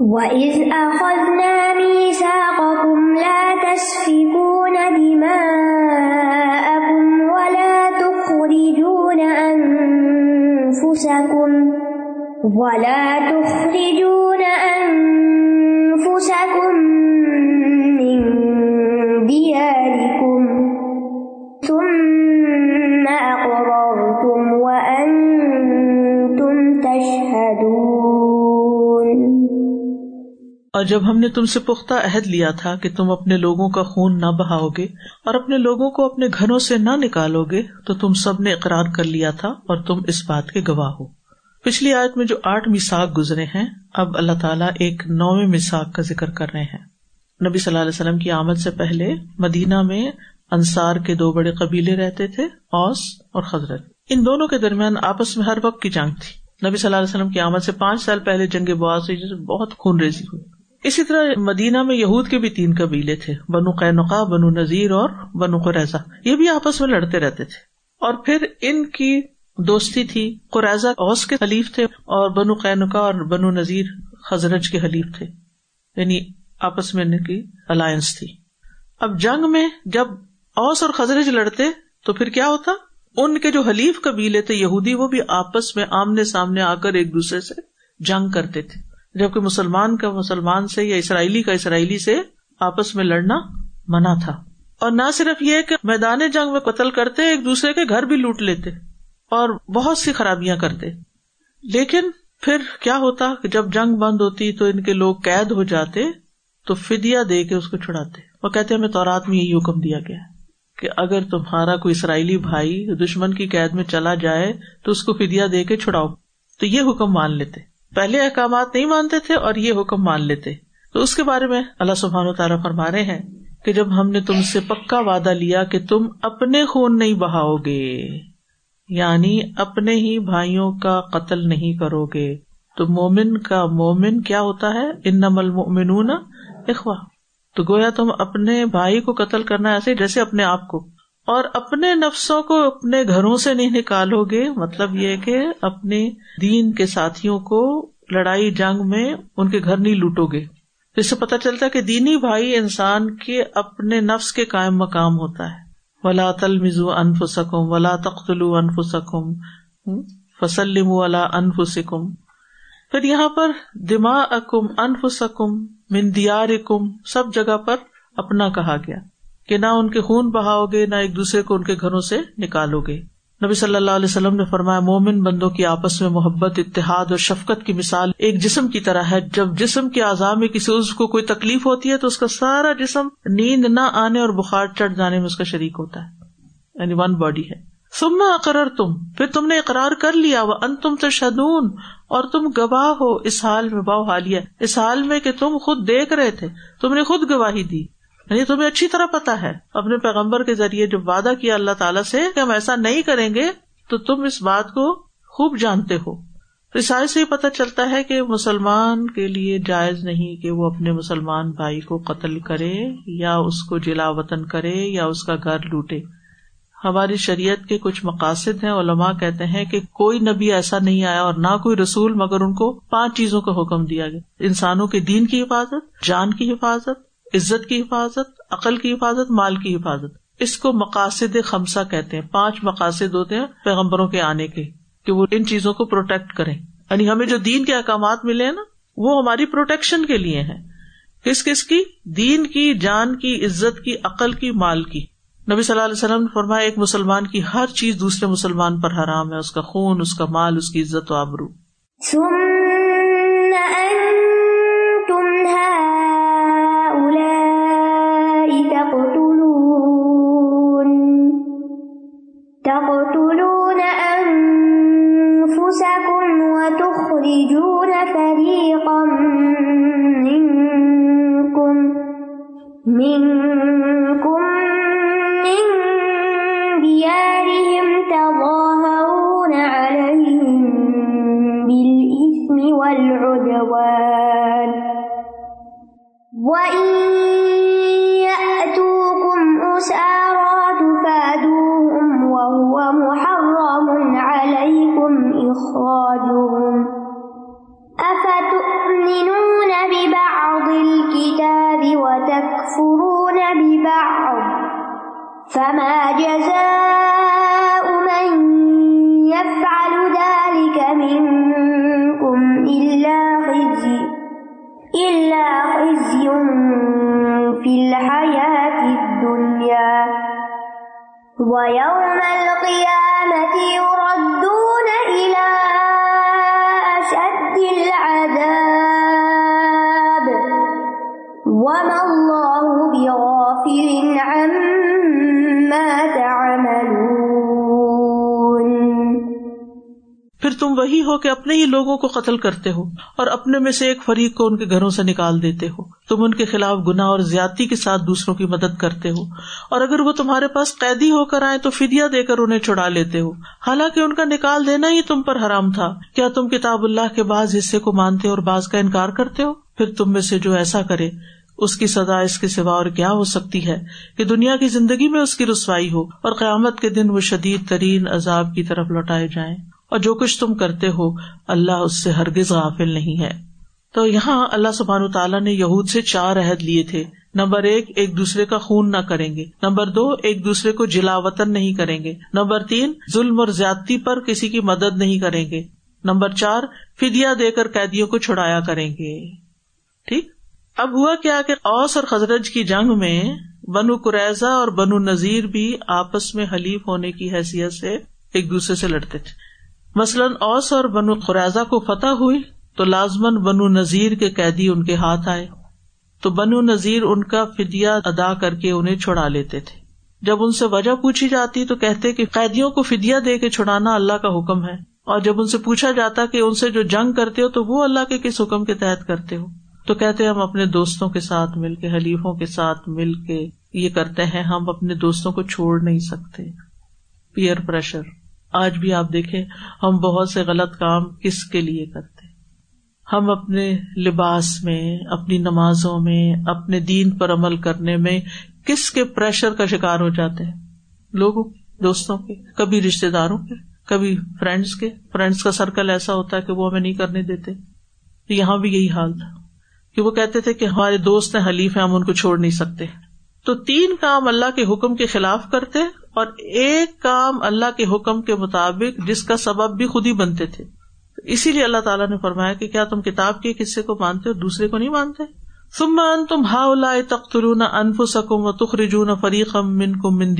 وَإِذْ أَخَذْنَا مِيثَاقَكُمْ لَا تَسْفِكُونَ دِمَاءَكُمْ وَلَا تُخْرِجُونَ أَنفُسَكُمْ وَلَا تُخْرِجُونَ اور جب ہم نے تم سے پختہ عہد لیا تھا کہ تم اپنے لوگوں کا خون نہ بہاؤ گے اور اپنے لوگوں کو اپنے گھروں سے نہ نکالو گے تو تم سب نے اقرار کر لیا تھا اور تم اس بات کے گواہ ہو۔ پچھلی آیت میں جو آٹھ مساق گزرے ہیں، اب اللہ تعالیٰ ایک نویں مساق کا ذکر کر رہے ہیں۔ نبی صلی اللہ علیہ وسلم کی آمد سے پہلے مدینہ میں انصار کے دو بڑے قبیلے رہتے تھے، اوس اور خزرت ان دونوں کے درمیان آپس میں ہر وقت کی جنگ تھی۔ نبی صلی اللہ علیہ وسلم کی آمد سے پانچ سال پہلے جنگ بواز ہوئی جسے بہت خون ریزی ہوئی۔ اسی طرح مدینہ میں یہود کے بھی تین قبیلے تھے، بنو قینقا بنو نذیر اور بنو قریضہ یہ بھی آپس میں لڑتے رہتے تھے۔ اور پھر ان کی دوستی تھی۔ قریضہ اوس کے حلیف تھے اور بنو قینقا اور بنو نذیر خزرج کے حلیف تھے۔ یعنی آپس میں ان کی الائنس تھی۔ اب جنگ میں جب اوس اور خزرج لڑتے تو پھر کیا ہوتا؟ ان کے جو حلیف قبیلے تھے یہودی، وہ بھی آپس میں آمنے سامنے آ کر ایک دوسرے سے جنگ کرتے تھے۔ جبکہ مسلمان کا مسلمان سے یا اسرائیلی کا اسرائیلی سے آپس میں لڑنا منع تھا۔ اور نہ صرف یہ کہ میدان جنگ میں قتل کرتے، ایک دوسرے کے گھر بھی لوٹ لیتے اور بہت سی خرابیاں کرتے۔ لیکن پھر کیا ہوتا کہ جب جنگ بند ہوتی تو ان کے لوگ قید ہو جاتے تو فدیا دے کے اس کو چھڑاتے۔ وہ کہتے ہمیں تورات میں یہی حکم دیا گیا کہ اگر تمہارا کوئی اسرائیلی بھائی دشمن کی قید میں چلا جائے تو اس کو فدیا دے کے چھڑاؤ۔ تو یہ حکم مان لیتے۔ پہلے احکامات نہیں مانتے تھے اور یہ حکم مان لیتے۔ تو اس کے بارے میں اللہ سبحان و تعالیٰ فرما رہے ہیں کہ جب ہم نے تم سے پکا وعدہ لیا کہ تم اپنے خون نہیں بہاؤ گے یعنی اپنے ہی بھائیوں کا قتل نہیں کرو گے، تو مومن کا مومن کیا ہوتا ہے؟ ان نمل اخوا تو گویا تم اپنے بھائی کو قتل کرنا ایسے جیسے اپنے آپ کو۔ اور اپنے نفسوں کو اپنے گھروں سے نہیں نکالو گے۔ مطلب یہ کہ اپنے دین کے ساتھیوں کو لڑائی جنگ میں ان کے گھر نہیں لوٹو گے۔ جس سے پتا چلتا ہے کہ دینی بھائی انسان کے اپنے نفس کے قائم مقام ہوتا ہے۔ ولا تل مزو انف سکم ولا تختلو انف سکم فسلم ولا انف سکم پھر یہاں پر دما اکم انف سکم مندیار کم سب جگہ پر اپنا کہا گیا۔ کہ نہ ان کے خون بہاؤ گے، نہ ایک دوسرے کو ان کے گھروں سے نکالو گے۔ نبی صلی اللہ علیہ وسلم نے فرمایا، مومن بندوں کی آپس میں محبت، اتحاد اور شفقت کی مثال ایک جسم کی طرح ہے۔ جب جسم کے اعضاء میں کسی عز کو کوئی تکلیف ہوتی ہے تو اس کا سارا جسم نیند نہ آنے اور بخار چڑھ جانے میں اس کا شریک ہوتا ہے۔ یعنی ون باڈی ہے۔ سما اقرر تم پھر تم نے اقرار کر لیا وہ ان تم تو شدون اور تم گواہ ہو۔ اس حال میں باؤ حالیہ، اس حال میں کہ تم خود دیکھ رہے تھے، تم نے خود گواہی دی۔ یعنی تمہیں اچھی طرح پتا ہے۔ اپنے پیغمبر کے ذریعے جو وعدہ کیا اللہ تعالیٰ سے کہ ہم ایسا نہیں کریں گے، تو تم اس بات کو خوب جانتے ہو۔ رسائی سے پتہ چلتا ہے کہ مسلمان کے لیے جائز نہیں کہ وہ اپنے مسلمان بھائی کو قتل کرے یا اس کو جلا وطن کرے یا اس کا گھر لوٹے۔ ہماری شریعت کے کچھ مقاصد ہیں۔ علماء کہتے ہیں کہ کوئی نبی ایسا نہیں آیا اور نہ کوئی رسول مگر ان کو پانچ چیزوں کا حکم دیا گیا۔ انسانوں کے دین کی حفاظت، جان کی حفاظت عزت کی حفاظت، عقل کی حفاظت، مال کی حفاظت۔ اس کو مقاصد خمسہ کہتے ہیں۔ پانچ مقاصد ہوتے ہیں پیغمبروں کے آنے کے، کہ وہ ان چیزوں کو پروٹیکٹ کریں۔ یعنی ہمیں جو دین کے احکامات ملے ہیں نا، وہ ہماری پروٹیکشن کے لیے ہیں۔ کس کس کی؟ دین کی، جان کی، عزت کی، عقل کی، مال کی۔ نبی صلی اللہ علیہ وسلم نے فرمایا، ایک مسلمان کی ہر چیز دوسرے مسلمان پر حرام ہے، اس کا خون، اس کا مال، اس کی عزت و آبرو۔ إخراجهم أفتؤمنون ببعض الكتاب وتكفرون ببعض؟ فما جزاء من يفعل ذلك منكم إلا خزي إلا خزي في الحياة الدنيا. ويوم القيامة يردون إلى أشد العذاب. وما الله بغافل عما تعملون. پھر تم وہی ہو کہ اپنے ہی لوگوں کو قتل کرتے ہو اور اپنے میں سے ایک فریق کو ان کے گھروں سے نکال دیتے ہو۔ تم ان کے خلاف گنا اور زیادتی کے ساتھ دوسروں کی مدد کرتے ہو۔ اور اگر وہ تمہارے پاس قیدی ہو کر آئے تو فدیا دے کر انہیں چھڑا لیتے ہو۔ حالانکہ ان کا نکال دینا ہی تم پر حرام تھا۔ کیا تم کتاب اللہ کے بعض حصے کو مانتے اور بعض کا انکار کرتے ہو؟ پھر تم میں سے جو ایسا کرے، اس کی سزا اس کے سوا اور کیا ہو سکتی ہے کہ دنیا کی زندگی میں اس کی رسوائی ہو اور قیامت کے دن وہ شدید ترین عذاب کی طرف لوٹائے جائیں۔ اور جو کچھ تم کرتے ہو، اللہ اس سے ہرگز غافل نہیں ہے۔ تو یہاں اللہ سبحان تعالیٰ نے یہود سے چار عہد لیے تھے۔ نمبر ایک ایک دوسرے کا خون نہ کریں گے۔ نمبر دو، ایک دوسرے کو جلا وطن نہیں کریں گے۔ نمبر تین، ظلم اور زیادتی پر کسی کی مدد نہیں کریں گے۔ نمبر چار فدیا دے کر قیدیوں کو چھڑایا کریں گے۔ ٹھیک؟ اب ہوا کیا کہ اوس اور خزرج کی جنگ میں بنو قریضہ اور بنو نذیر بھی آپس میں حلیف ہونے کی حیثیت سے ایک دوسرے سے لڑتے تھے۔ مثلاً اوس اور بنو قریضہ کو فتح ہوئی۔ تو لازمن بنو نذیر کے قیدی ان کے ہاتھ آئے۔ تو بنو نذیر ان کا فدیا ادا کر کے انہیں چھڑا لیتے تھے۔ جب ان سے وجہ پوچھی جاتی تو کہتے کہ قیدیوں کو فدیا دے کے چھڑانا اللہ کا حکم ہے۔ اور جب ان سے پوچھا جاتا کہ ان سے جو جنگ کرتے ہو تو وہ اللہ کے کس حکم کے تحت کرتے ہو؟ تو کہتے ہم اپنے دوستوں کے ساتھ مل کے، حلیفوں کے ساتھ مل کے یہ کرتے ہیں۔ ہم اپنے دوستوں کو چھوڑ نہیں سکتے۔ پیئر پریشر، آج بھی آپ دیکھیں، ہم بہت سے غلط کام کس کے لیے کرتے ہم اپنے لباس میں، اپنی نمازوں میں، اپنے دین پر عمل کرنے میں کس کے پریشر کا شکار ہو جاتے ہیں؟ لوگوں دوستوں کے، کبھی رشتے داروں کے، کبھی فرینڈس کے۔ فرینڈس کا سرکل ایسا ہوتا ہے کہ وہ ہمیں نہیں کرنے دیتے۔ یہاں بھی یہی حال تھا کہ وہ کہتے تھے کہ ہمارے دوست ہیں، حلیف ہیں، ہم ان کو چھوڑ نہیں سکتے۔ تو تین کام اللہ کے حکم کے خلاف کرتے اور ایک کام اللہ کے حکم کے مطابق جس کا سبب بھی خود ہی بنتے تھے۔ اسی لیے اللہ تعالیٰ نے فرمایا کہ کیا تم کتاب کے قصے کو مانتے اور دوسرے کو نہیں مانتے؟ سم ان تم ہا تخترون انف سکم و تخرجون فریقم من کم من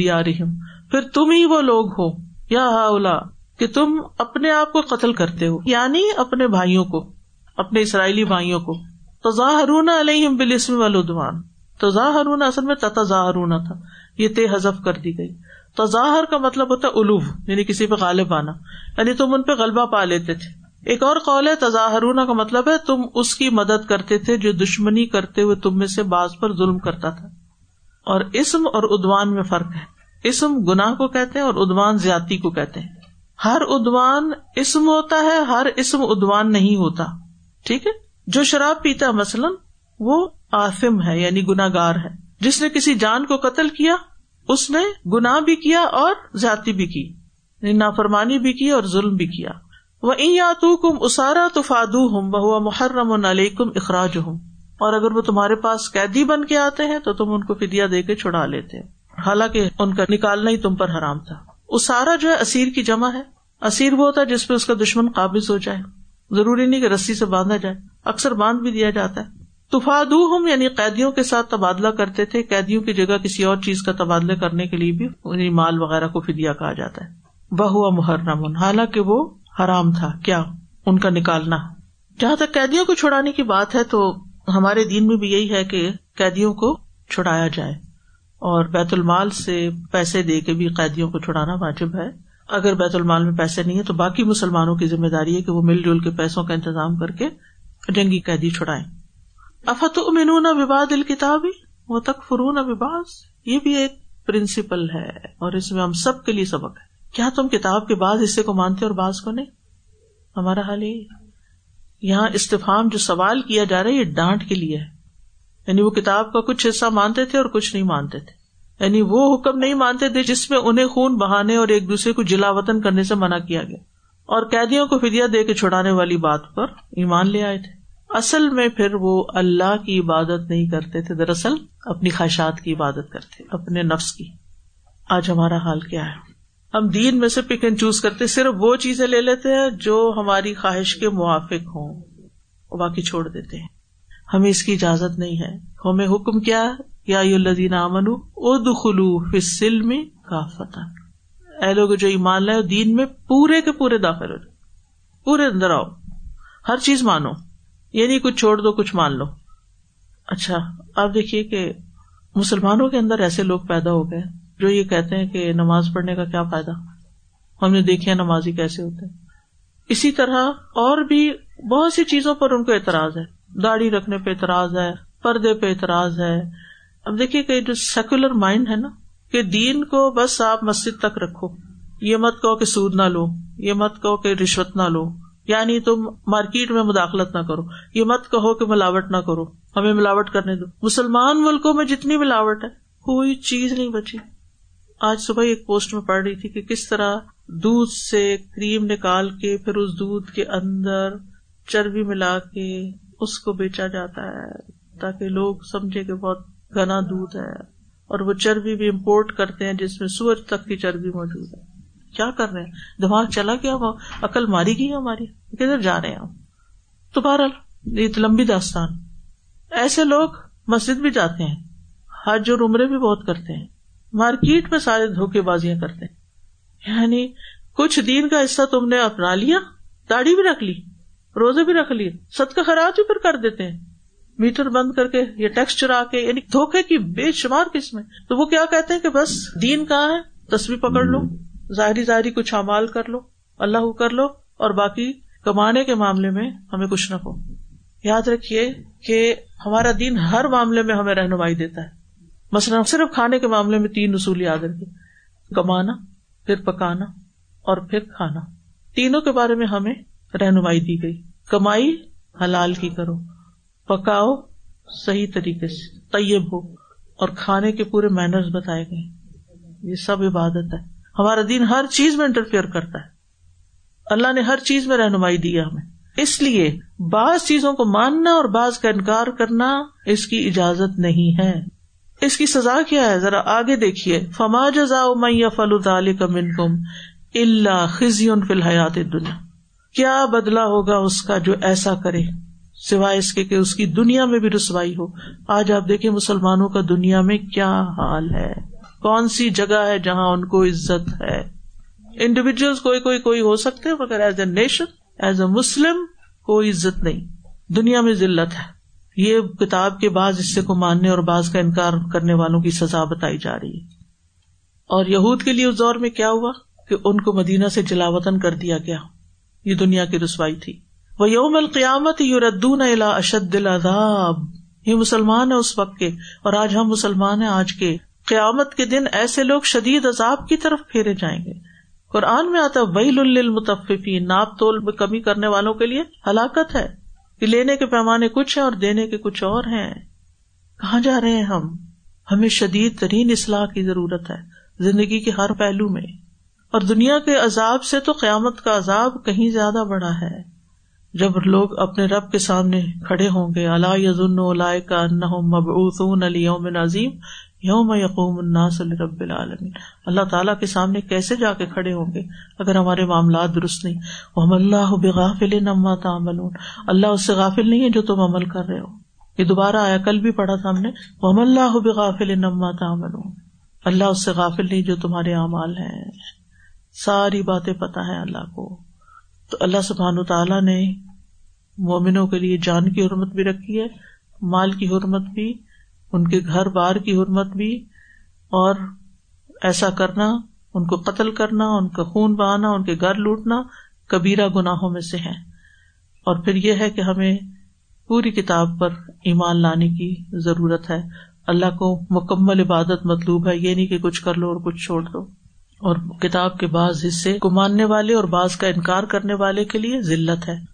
پھر تم ہی وہ لوگ ہو، یا ہا کہ تم اپنے آپ کو قتل کرتے ہو یعنی اپنے بھائیوں کو، اپنے اسرائیلی بھائیوں کو۔ تظاہرون علیہم بالاسم والعدوان۔ تظاہرون اصل میں تتظاہرون تھا، یہ تے حذف کر دی گئی۔ تظاہر کا مطلب ہوتا ہے الوف یعنی کسی پہ غالب آنا یعنی تم ان پہ غلبہ پا لیتے تھے۔ ایک اور قول ہے، تظاہرون کا مطلب ہے، تم اس کی مدد کرتے تھے جو دشمنی کرتے ہوئے تم میں سے بعض پر ظلم کرتا تھا۔ اور اسم اور ادوان میں فرق ہے۔ اسم گناہ کو کہتے ہیں اور ادوان زیادتی کو کہتے ہیں۔ ہر ادوان اسم ہوتا ہے، ہر اسم ادوان نہیں ہوتا۔ ٹھیک ہے؟ جو شراب پیتا مثلاً، وہ آفم ہے یعنی گناگار ہے۔ جس نے کسی جان کو قتل کیا، اس نے گنا بھی کیا اور زیادتی بھی کی یعنی نافرمانی بھی کی اور ظلم بھی کیا۔ وہ تو کم اسارا تو فادو ہوں بہو محرم علیکم اخراج ہوں اور اگر وہ تمہارے پاس قیدی بن کے آتے ہیں تو تم ان کو فدیا دے کے چھڑا لیتے حالانکہ ان کا نکالنا ہی تم پر حرام تھا۔ اسارا جو ہے، اسیر کی جمع ہے۔ اسیر وہ ہوتا ہے جس پہ اس کا دشمن قابض ہو جائے۔ ضروری نہیں کہ رسی سے باندھا جائے۔ اکثر باندھ بھی دیا جاتا ہے۔ تفادو ہم یعنی قیدیوں کے ساتھ تبادلہ کرتے تھے۔ قیدیوں کی جگہ کسی اور چیز کا تبادلہ کرنے کے لیے بھی انہیں مال وغیرہ کو فدیا کہا جاتا ہے۔ بہو محرم۔ حالانکہ وہ حرام تھا، کیا؟ ان کا نکالنا۔ جہاں تک قیدیوں کو چھڑانے کی بات ہے تو ہمارے دین میں بھی یہی ہے کہ قیدیوں کو چھڑایا جائے۔ اور بیت المال سے پیسے دے کے بھی قیدیوں کو چھڑانا واجب ہے۔ اگر بیت المال میں پیسے نہیں ہے تو باقی مسلمانوں کی ذمہ داری ہے کہ وہ مل جل کے پیسوں کا انتظام کر کے جنگی قیدی چھڑائیں۔ افت امنون وباد الکتابی وہ تک فرون اباس یہ بھی ایک پرنسپل ہے اور اس میں ہم سب کے لیے سبق ہے۔ کیا تم کتاب کے بعض حصے کو مانتے اور بعض کو نہیں؟ ہمارا حال یہ یہاں استفام جو سوال کیا جا رہا ہے، یہ ڈانٹ کے لیے ہے۔ یعنی وہ کتاب کا کچھ حصہ مانتے تھے اور کچھ نہیں مانتے تھے۔ یعنی وہ حکم نہیں مانتے تھے جس میں انہیں خون بہانے اور ایک دوسرے کو جلا وطن کرنے سے منع کیا گیا۔ اور قیدیوں کو فدیا دے کے چھڑانے والی بات پر ایمان لے آئے تھے۔ اصل میں پھر وہ اللہ کی عبادت نہیں کرتے تھے، دراصل اپنی خواہشات کی عبادت کرتے، اپنے نفس کی۔ آج ہمارا حال کیا ہے؟ ہم دین میں سے پک اینڈ چوز کرتے، صرف وہ چیزیں لے لیتے ہیں جو ہماری خواہش کے موافق ہوں باقی چھوڑ دیتے ہیں۔ ہمیں اس کی اجازت نہیں ہے۔ ہمیں حکم کیا؟ یا الدین امن او دخلو فل میں کا فتح اے لوگ جو ایمان لائے دین میں پورے کے پورے داخل ہو پورے اندر آؤ۔ ہر چیز مانو۔ یہ نہیں کچھ چھوڑ دو، کچھ مان لو۔ اچھا آپ دیکھیے کہ مسلمانوں کے اندر ایسے لوگ پیدا ہو گئے۔ جو یہ کہتے ہیں کہ نماز پڑھنے کا کیا فائدہ؟ ہم نے دیکھے نمازی کیسے ہوتے ہیں۔ اسی طرح اور بھی بہت سی چیزوں پر ان کو اعتراض ہے۔ داڑھی رکھنے پہ اعتراض ہے، پردے پہ اعتراض ہے۔ اب دیکھیے کہ جو سیکولر مائنڈ ہے نا، کہ دین کو بس آپ مسجد تک رکھو۔ یہ مت کہو کہ سود نہ لو، یہ مت کہو کہ رشوت نہ لو۔ یعنی تم مارکیٹ میں مداخلت نہ کرو۔ یہ مت کہو کہ ملاوٹ نہ کرو۔ ہمیں ملاوٹ کرنے دو۔ مسلمان ملکوں میں جتنی ملاوٹ ہے، کوئی چیز نہیں بچی۔ آج صبح ایک پوسٹ میں پڑھ رہی تھی کہ کس طرح دودھ سے کریم نکال کے پھر اس دودھ کے اندر چربی ملا کے اس کو بیچا جاتا ہے تاکہ لوگ سمجھے کہ بہت گنا دودھ ہے اور وہ چربی بھی امپورٹ کرتے ہیں جس میں سورج تک کی چربی موجود ہے۔ کیا کر رہے ہیں؟ دماغ چلا گیا عقل ماری گئی ہماری۔ کدھر جا رہے ہیں ہم؟ تو بہرحال، یہ لمبی داستان۔ ایسے لوگ مسجد بھی جاتے ہیں، حج اور عمرے بھی بہت کرتے ہیں۔ مارکیٹ میں سارے دھوکے بازیاں کرتے ہیں۔ یعنی کچھ دین کا حصہ تم نے اپنا لیا، داڑھی بھی رکھ لی، روزے بھی رکھ لیے ست کا خراج بھی پھر کر دیتے ہیں۔ میٹر بند کر کے یا ٹیکس چرا کے یعنی دھوکے کی بے شمار قسم تو وہ کیا کہتے ہیں کہ بس دین کہاں ہے؟ تصویر پکڑ لو، ظاہری ظاہری کچھ امال کر لو، اللہ کر لو اور باقی کمانے کے معاملے میں ہمیں کچھ نہ ہو یاد رکھیے کہ ہمارا دین ہر معاملے میں ہمیں رہنمائی دیتا ہے۔ مثلاً صرف کھانے کے معاملے میں تین اصول یاد رکھے کمانا، پھر پکانا اور پھر کھانا۔ تینوں کے بارے میں ہمیں رہنمائی دی گئی۔ کمائی حلال کی کرو۔ پکاؤ صحیح طریقے سے، طیب ہو اور کھانے کے پورے مینرز بتائے گئے۔ یہ سب عبادت ہے۔ ہمارا دین ہر چیز میں انٹرفیئر کرتا ہے۔ اللہ نے ہر چیز میں رہنمائی دی ہمیں۔ اس لیے بعض چیزوں کو ماننا اور بعض کا انکار کرنا اس کی اجازت نہیں ہے۔ اس کی سزا کیا ہے؟ ذرا آگے دیکھیے۔ فما جزا میں فل کا من کم اللہ خزیون فی الحیات دنیا کیا بدلا ہوگا اس کا جو ایسا کرے؟ سوائے اس کے کہ اس کی دنیا میں بھی رسوائی ہو۔ آج آپ دیکھیں مسلمانوں کا دنیا میں کیا حال ہے۔ کون سی جگہ ہے جہاں ان کو عزت ہے؟ انڈیویجل کوئی کوئی کوئی ہو سکتے مگر as a nation as a Muslim کوئی عزت نہیں۔ دنیا میں ذلت ہے۔ یہ کتاب کے بعض حصے کو ماننے اور بعض کا انکار کرنے والوں کی سزا بتائی جا رہی ہے۔ اور یہود کے لیے اس دور میں کیا ہوا کہ ان کو مدینہ سے جلاوطن کر دیا گیا۔ یہ دنیا کی رسوائی تھی۔ وہ یوم القیامت یو ردون الا اشد العذاب۔ یہ مسلمان ہے اس وقت کے اور آج ہم مسلمان ہیں آج کے۔ قیامت کے دن ایسے لوگ شدید عذاب کی طرف پھیرے جائیں گے۔ قرآن میں آتا وہی للمتففی ناپ تول میں کمی کرنے والوں کے لیے ہلاکت ہے۔ کہ لینے کے پیمانے کچھ ہیں اور دینے کے کچھ اور ہیں۔ کہاں جا رہے ہیں ہم؟ ہمیں شدید ترین اصلاح کی ضرورت ہے، زندگی کے ہر پہلو میں۔ اور دنیا کے عذاب سے تو قیامت کا عذاب کہیں زیادہ بڑا ہے۔ جب لوگ اپنے رب کے سامنے کھڑے ہوں گے اللہ یزن کا مبعوثون علی یوم نظیم یوم یقوم الناس رب العالمین۔ اللہ تعالیٰ کے سامنے کیسے جا کے کھڑے ہوں گے اگر ہمارے معاملات درست نہیں؟ وہ اللہ بغافل نما تعمل اللہ اس سے غافل نہیں ہے جو تم عمل کر رہے ہو۔ یہ دوبارہ آیا، کل بھی پڑھا تھا ہم نے۔ وہ اللہ بغافل نما تعمل اللہ اس سے غافل نہیں جو تمہارے اعمال ہیں۔ ساری باتیں پتہ ہے اللہ کو۔ تو اللہ سبحان تعالیٰ نے مومنوں کے لیے جان کی حرمت بھی رکھی ہے، مال کی حرمت بھی۔ ان کے گھر بار کی حرمت بھی اور ایسا کرنا، ان کو قتل کرنا، ان کا خون بہانا، ان کے گھر لوٹنا کبیرہ گناہوں میں سے ہے اور پھر یہ ہے کہ ہمیں پوری کتاب پر ایمان لانے کی ضرورت ہے۔ اللہ کو مکمل عبادت مطلوب ہے، یہ نہیں کہ کچھ کر لو اور کچھ چھوڑ دو۔ اور کتاب کے بعض حصے کو ماننے والے اور بعض کا انکار کرنے والے کے لیے ذلت ہے۔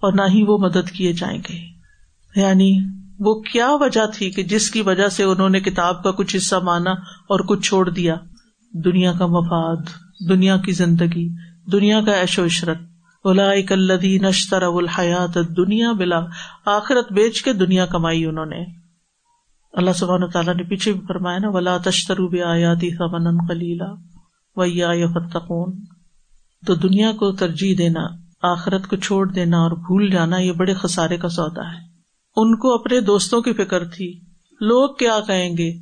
اور نہ ہی وہ مدد کیے جائیں گے۔ یعنی وہ کیا وجہ تھی کہ جس کی وجہ سے انہوں نے کتاب کا کچھ حصہ مانا اور کچھ چھوڑ دیا؟ دنیا کا مفاد، دنیا کی زندگی، دنیا کا ایش و عشرت۔ الدی نشتر الحیات دنیا بلا، آخرت بیچ کے دنیا کمائی انہوں نے۔ اللہ سبحانہ تعالیٰ نے پیچھے بھی فرمایا نا، ولا تشترو آیاتی سمن کلیلہ ویا فتقون تو دنیا کو ترجیح دینا آخرت کو چھوڑ دینا اور بھول جانا یہ بڑے خسارے کا سودا ہے۔ ان کو اپنے دوستوں کی فکر تھی۔ لوگ کیا کہیں گے؟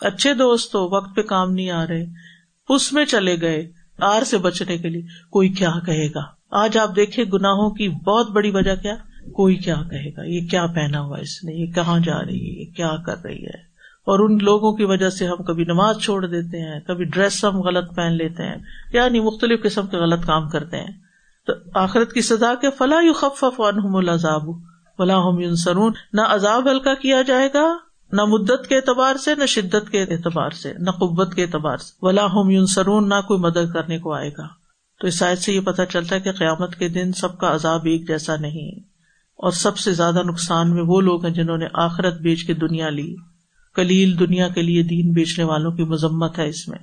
اچھے دوست ہو وقت پہ کام نہیں آ رہے۔ اس میں چلے گئے آر سے بچنے کے لیے۔ کوئی کیا کہے گا؟ آج آپ دیکھے گناہوں کی بہت بڑی وجہ کیا؟ کوئی کیا کہے گا؟ یہ کیا پہنا ہوا اس نے؟ یہ کہاں جا رہی ہے؟ یہ کیا کر رہی ہے؟ اور ان لوگوں کی وجہ سے ہم کبھی نماز چھوڑ دیتے ہیں، کبھی ڈریس ہم غلط پہن لیتے ہیں یعنی مختلف قسم کے غلط کام کرتے ہیں۔ آخرت کی سزا کے فلاح یو خف الزاب فلاح سرون نہ عذاب ہلکا کیا جائے گا، نہ مدت کے اعتبار سے، نہ شدت کے اعتبار سے، نہ قوت کے اعتبار سے، ولا یون سرون نہ کوئی مدد کرنے کو آئے گا۔ تو اس سائز سے یہ پتا چلتا ہے کہ قیامت کے دن سب کا عذاب ایک جیسا نہیں، اور سب سے زیادہ نقصان میں وہ لوگ ہیں جنہوں نے آخرت بیچ کے دنیا لی۔ کلیل دنیا کے لیے دین بیچنے والوں کی مذمت ہے اس میں۔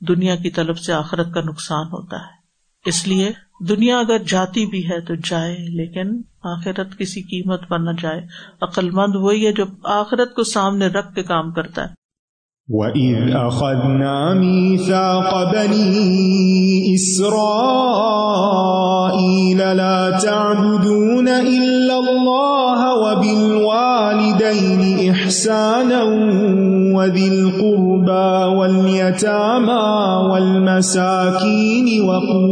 دنیا کی طلب سے آخرت کا نقصان ہوتا ہے۔ اس لیے دنیا اگر جاتی بھی ہے تو جائے، لیکن آخرت کسی قیمت پر نہ جائے۔ عقل مند وہی ہے جو آخرت کو سامنے رکھ کے کام کرتا ہے۔ وَإِذْ أَخَذْنَا مِيثَاقَ بَنِي إِسْرَائِيلَ لَا تَعْبُدُونَ إِلَّا اللَّهَ وَبِالْوَالِدَيْنِ إِحْسَانًا وَذِي الْقُرْبَى وَالْيَتَامَى وَالْمَسَاكِينِ وَقُولُوا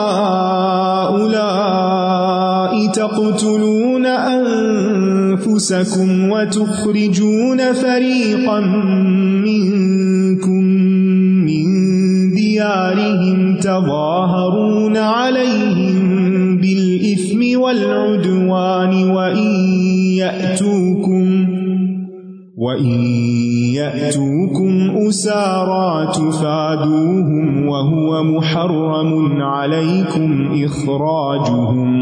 أنفسكم وتخرجون فريقا منكم من ديارهم تظاهرون عليهم بالإثم والعدوان وإن يأتوكم وإن يأتوكم أسارا تفادوهم وهو محرم عليكم إخراجهم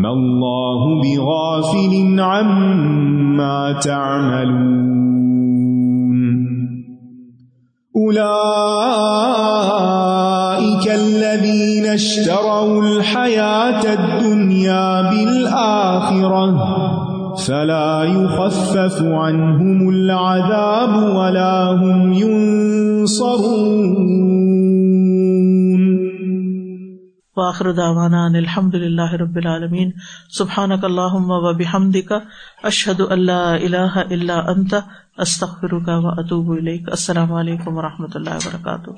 وما الله بغافل عما تعملون أولئك الذين اشتروا الحياة الدنيا بالآخرة فلا يخفف عنهم العذاب ولا هم ينصرون واخر دعوانا ان الحمد للہ رب العالمین. العالمين سبحانك و وبحمدك اشهد ان لا الہ الا انت استخر کا و اطوب السلام علیکم و رحمۃ اللہ وبرکاتہ.